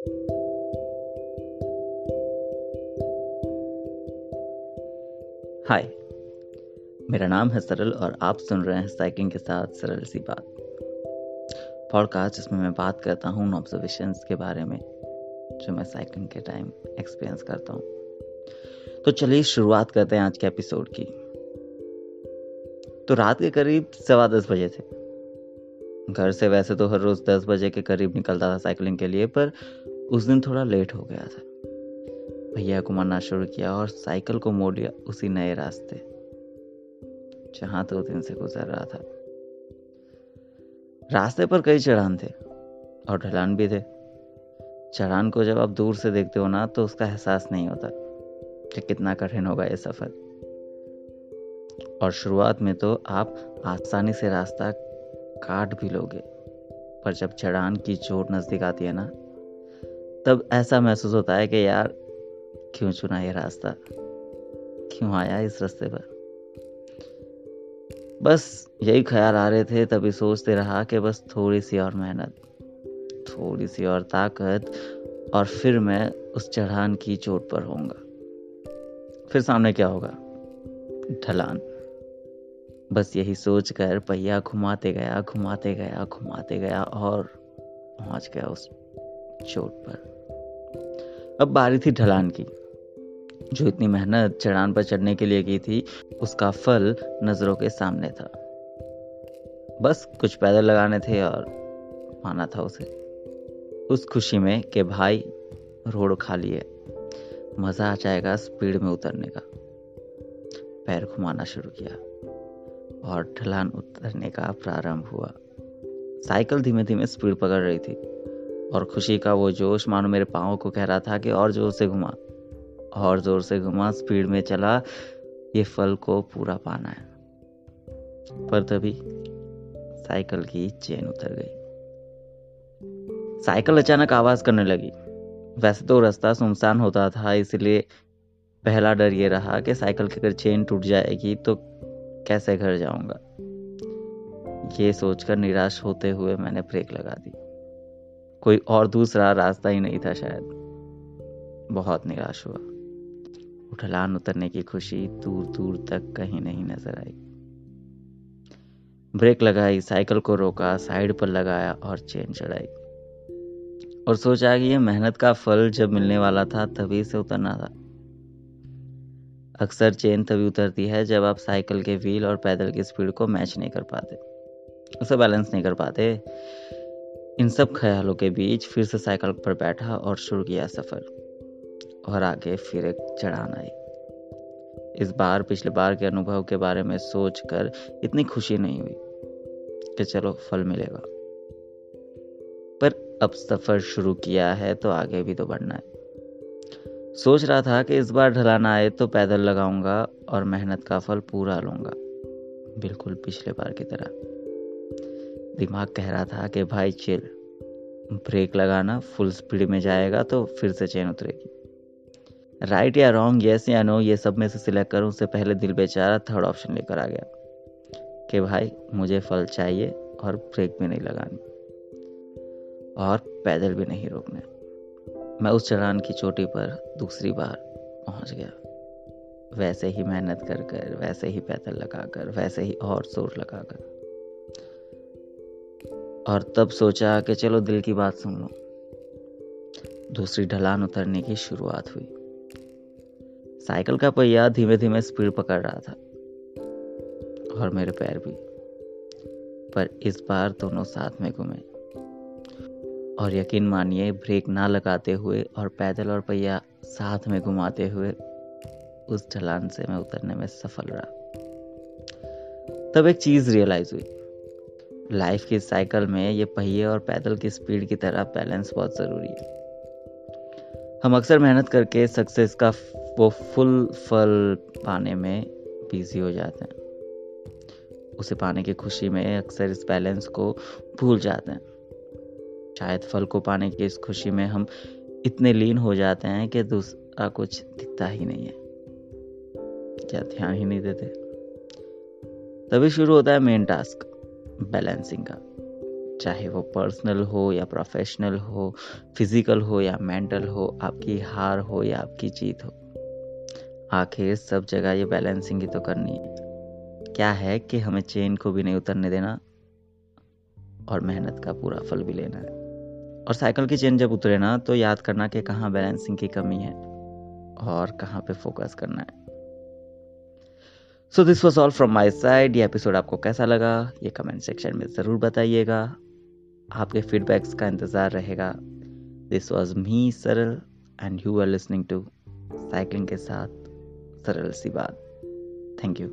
हाय मेरा नाम है सरल और आप सुन रहे हैं साइकिलिंग के साथ सरल सी बात। पॉडकास्ट जिसमें मैं बात करता हूँ उन ऑब्जर्वेशंस के बारे में जो मैं साइकिलिंग के टाइम एक्सपीरियंस करता हूँ। तो चलिए शुरुआत करते हैं आज के एपिसोड की। तो रात के करीब सवा दस बजे थे। घर से वैसे तो हर रोज दस बजे के करीब निकलता था साइकिलिंग के लिए, पर उस दिन थोड़ा लेट हो गया था। भैया को मरना शुरू किया और साइकिल को मोड़ लिया उसी नए रास्ते, जहाँ दो दिन से गुजर रहा था। रास्ते पर कई चढ़ान थे और ढलान भी थे। चढ़ान को जब आप दूर से देखते हो ना तो उसका एहसास नहीं होता कि कितना कठिन होगा ये सफ़र। और शुरुआत में तो आप आसानी से रास्ता काट भी लोगे, पर जब चढ़ान की चोट नज़दीक आती है ना तब ऐसा महसूस होता है कि यार, क्यों चुना ये रास्ता? क्यों आया इस रास्ते पर? बस यही ख्याल आ रहे थे, तभी सोचते रहा कि बस थोड़ी सी और मेहनत थोड़ी सी और ताकत, और फिर मैं उस चढ़ान की चोट पर होऊँगा। फिर सामने क्या होगा? ढलान। बस यही सोचकर पहिया घुमाते गया घुमाते गया घुमाते गया, और पहुँच गया उस चोट पर। अब बारी थी ढलान की। जो इतनी मेहनत चढ़ान पर चढ़ने के लिए की थी, उसका फल नज़रों के सामने था। बस कुछ पैदल लगाने थे और पाना था उसे। उस खुशी में कि भाई, रोड खाली है। मज़ा आ जाएगा स्पीड में उतरने का। पैर घुमाना शुरू किया और ढलान उतरने का प्रारंभ हुआ। साइकिल धीमे धीमे स्पीड पकड़ रही थी। और खुशी का वो जोश मानो मेरे पाँव को कह रहा था कि और ज़ोर से घुमा। और ज़ोर से घुमा, स्पीड में चला, ये फल को पूरा पाना है। पर तभी साइकिल की चेन उतर गई। साइकिल अचानक आवाज़ करने लगी। वैसे तो रास्ता सुनसान होता था, इसलिए पहला डर ये रहा कि साइकिल की अगर चेन टूट जाएगी तो कैसे घर जाऊँगा? ये सोचकर निराश होते हुए मैंने ब्रेक लगा दी। कोई और दूसरा रास्ता ही नहीं था शायद। बहुत निराश हुआ। ढलान उतरने की खुशी दूर दूर तक कहीं नहीं नज़र आई। ब्रेक लगाई, साइकिल को रोका, साइड पर लगाया और चेन चढ़ाई। और सोचा कि ये मेहनत का फल जब मिलने वाला था तभी से उतरना था। अक्सर चेन तभी उतरती है जब आप साइकिल के व्हील और पैदल की स्पीड को मैच नहीं कर पाते। उसे बैलेंस नहीं कर पाते। इन सब ख्यालों के बीच फिर से साइकिल पर बैठा और शुरू किया सफ़र, और आगे फिर एक चढ़ान आई। इस बार पिछले बार के अनुभव के बारे में सोचकर इतनी खुशी नहीं हुई कि चलो, फल मिलेगा। पर अब सफ़र शुरू किया है तो आगे भी तो बढ़ना है। सोच रहा था कि इस बार ढलाना आए तो पैदल लगाऊँगा और मेहनत का फल पूरा लूँगा, बिल्कुल पिछले बार की तरह। दिमाग कह रहा था कि, भाई चिल ब्रेक लगाना फुल स्पीड में जाएगा तो फिर से चेन उतरेगी. राइट या रॉन्ग येस या नो ये सब में से सिलेक्ट करूँ उससे पहले दिल बेचारा थर्ड ऑप्शन लेकर आ गया कि, भाई, मुझे फल चाहिए और ब्रेक भी नहीं लगानी और पैदल भी नहीं रोकने। मैं उस चढ़ान की चोटी पर दूसरी बार पहुँच गया। वैसे ही मेहनत कर कर, वैसे ही पैदल लगाकर, वैसे ही और ज़ोर लगाकर। और तब सोचा कि चलो दिल की बात सुन लो। दूसरी ढलान उतरने की शुरुआत हुई। साइकिल का पहिया धीमे धीमे स्पीड पकड़ रहा था और मेरे पैर भी। पर इस बार दोनों साथ में घूमे। और यकीन मानिए, ब्रेक ना लगाते हुए और पैदल और पहिया साथ में घुमाते हुए उस ढलान से मैं उतरने में सफल रहा। तब एक चीज़ रियलाइज़ हुई। लाइफ की साइकिल में ये पहिए और पैदल की स्पीड की तरह बैलेंस बहुत ज़रूरी है। हम अक्सर मेहनत करके सक्सेस का वो फुल फल पाने में बिज़ी हो जाते हैं। उसे पाने की खुशी में अक्सर इस बैलेंस को भूल जाते हैं। शायद फल को पाने की इस खुशी में हम इतने लीन हो जाते हैं कि दूसरा कुछ दिखता ही नहीं है। क्या ध्यान ही नहीं देते? तभी शुरू होता है मेन टास्क। बैलेंसिंग का चाहे वो पर्सनल हो या प्रोफेशनल हो फ़िज़िकल हो या मेंटल हो, आपकी हार हो या आपकी जीत हो। आखिर सब जगह ये बैलेंसिंग ही तो करनी है। क्या है कि हमें चेन को भी नहीं उतरने देना और मेहनत का पूरा फल भी लेना है। और साइकिल की चेन जब उतरे ना तो याद करना कि कहाँ बैलेंसिंग की कमी है और कहाँ पे फोकस करना है। So this was all from my side ये एपिसोड आपको कैसा लगा? ये कमेंट सेक्शन में ज़रूर बताइएगा। आपके फीडबैक्स का इंतज़ार रहेगा। This was me Saral and you are listening to cycling के साथ सरल सी बात। Thank you